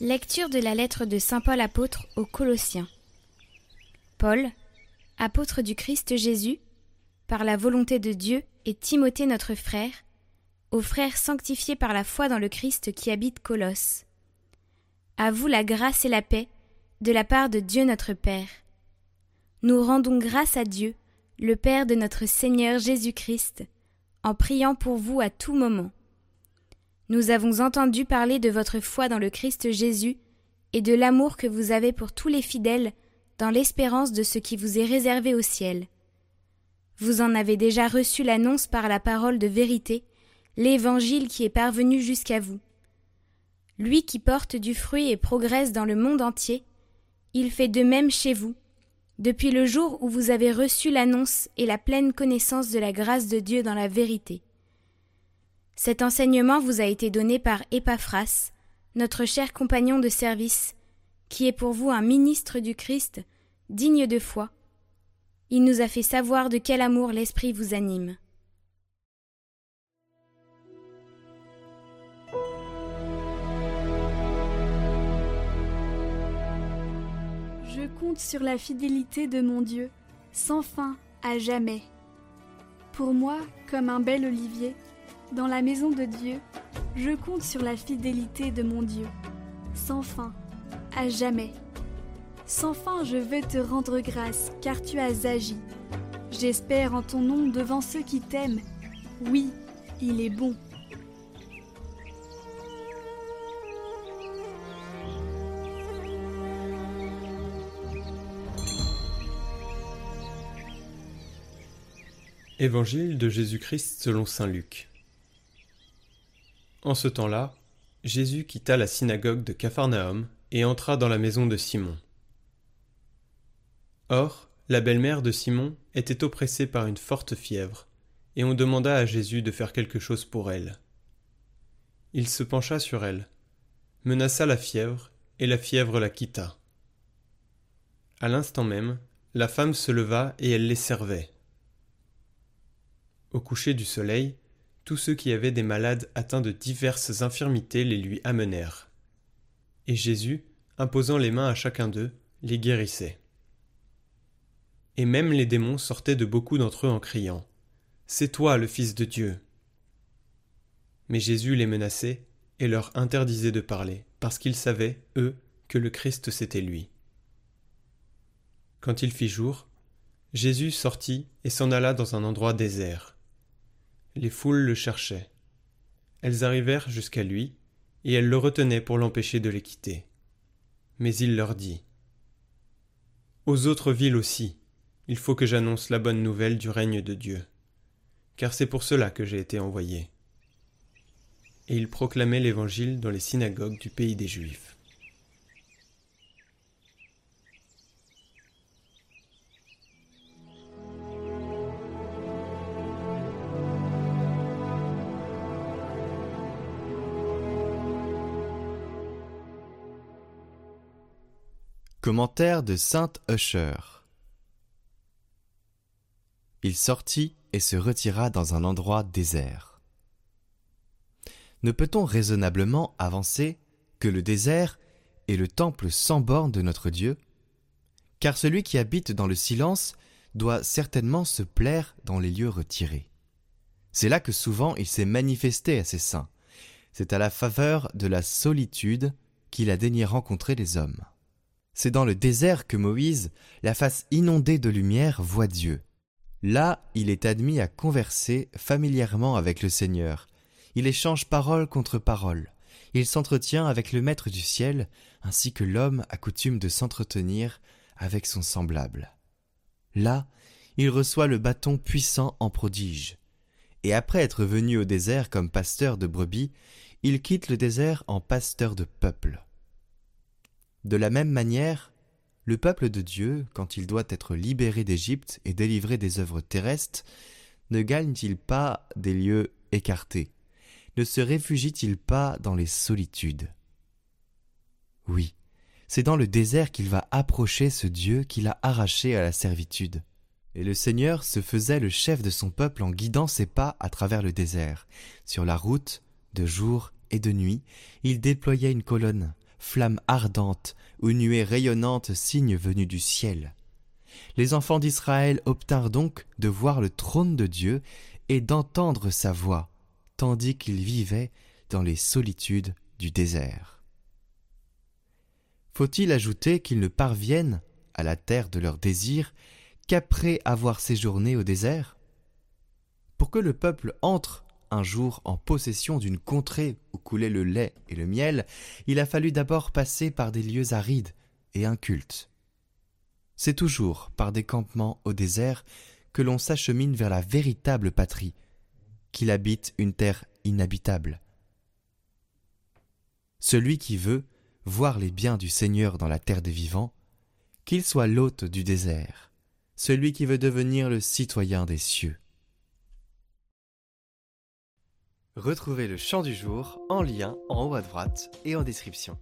Lecture de la lettre de Saint Paul apôtre aux Colossiens. Paul, apôtre du Christ Jésus, par la volonté de Dieu, et Timothée notre frère, aux frères sanctifiés par la foi dans le Christ qui habite Colosse. À vous la grâce et la paix de la part de Dieu notre Père. Nous rendons grâce à Dieu, le Père de notre Seigneur Jésus-Christ, en priant pour vous à tout moment nous avons entendu parler de votre foi dans le Christ Jésus et de l'amour que vous avez pour tous les fidèles dans l'espérance de ce qui vous est réservé au ciel. Vous en avez déjà reçu l'annonce par la parole de vérité, l'évangile qui est parvenu jusqu'à vous. Lui qui porte du fruit et progresse dans le monde entier, il fait de même chez vous, depuis le jour où vous avez reçu l'annonce et la pleine connaissance de la grâce de Dieu dans la vérité. Cet enseignement vous a été donné par Épaphras, notre cher compagnon de service, qui est pour vous un ministre du Christ, digne de foi. Il nous a fait savoir de quel amour l'Esprit vous anime. Je compte sur la fidélité de mon Dieu, sans fin, à jamais. Pour moi, comme un bel olivier, dans la maison de Dieu, je compte sur la fidélité de mon Dieu, sans fin, à jamais. Sans fin, je veux te rendre grâce, car tu as agi. J'espère en ton nom devant ceux qui t'aiment. Oui, il est bon. Évangile de Jésus-Christ selon Saint Luc. En ce temps-là, Jésus quitta la synagogue de Capharnaüm et entra dans la maison de Simon. Or, la belle-mère de Simon était oppressée par une forte fièvre, et on demanda à Jésus de faire quelque chose pour elle. Il se pencha sur elle, menaça la fièvre, et la fièvre la quitta. À l'instant même, la femme se leva et elle les servait. Au coucher du soleil, tous ceux qui avaient des malades atteints de diverses infirmités les lui amenèrent. Et Jésus, imposant les mains à chacun d'eux, les guérissait. Et même les démons sortaient de beaucoup d'entre eux en criant C'est toi le Fils de Dieu. Mais Jésus les menaçait et leur interdisait de parler, parce qu'ils savaient, eux, que le Christ c'était lui. Quand il fit jour, Jésus sortit et s'en alla dans un endroit désert les foules le cherchaient. Elles arrivèrent jusqu'à lui, et elles le retenaient pour l'empêcher de les quitter. Mais il leur dit Aux autres villes aussi, il faut que j'annonce la bonne nouvelle du règne de Dieu, car c'est pour cela que j'ai été envoyé. Et il proclamait l'Évangile dans les synagogues du pays des Juifs. Commentaire de Sainte Usher. Il sortit et se retira dans un endroit désert. Ne peut-on raisonnablement avancer que le désert est le temple sans borne de notre Dieu? Car celui qui habite dans le silence doit certainement se plaire dans les lieux retirés. C'est là que souvent il s'est manifesté à ses saints. C'est à la faveur de la solitude qu'il a daigné rencontrer les hommes. C'est dans le désert que Moïse, la face inondée de lumière, voit Dieu. Là, il est admis à converser familièrement avec le Seigneur. Il échange parole contre parole. Il s'entretient avec le Maître du ciel, ainsi que l'homme a coutume de s'entretenir avec son semblable. Là, il reçoit le bâton puissant en prodige. Et après être venu au désert comme pasteur de brebis, il quitte le désert en pasteur de peuple. De la même manière, le peuple de Dieu, quand il doit être libéré d'Égypte et délivré des œuvres terrestres, ne gagne-t-il pas des lieux écartés? Ne se réfugie-t-il pas dans les solitudes? Oui, c'est dans le désert qu'il va approcher ce Dieu qu'il a arraché à la servitude. Et le Seigneur se faisait le chef de son peuple en guidant ses pas à travers le désert. Sur la route, de jour et de nuit, il déployait une colonne, flamme ardente ou nuée rayonnante signe venu du ciel. Les enfants d'Israël obtinrent donc de voir le trône de Dieu et d'entendre sa voix, tandis qu'ils vivaient dans les solitudes du désert. Faut-il ajouter qu'ils ne parviennent à la terre de leur désir qu'après avoir séjourné au désert? Pour que le peuple entre un jour en possession d'une contrée où coulait le lait et le miel, il a fallu d'abord passer par des lieux arides et incultes. C'est toujours par des campements au désert que l'on s'achemine vers la véritable patrie, qu'il habite une terre inhabitable. Celui qui veut voir les biens du Seigneur dans la terre des vivants, qu'il soit l'hôte du désert, celui qui veut devenir le citoyen des cieux. Retrouvez le chant du jour en lien en haut à droite et en description.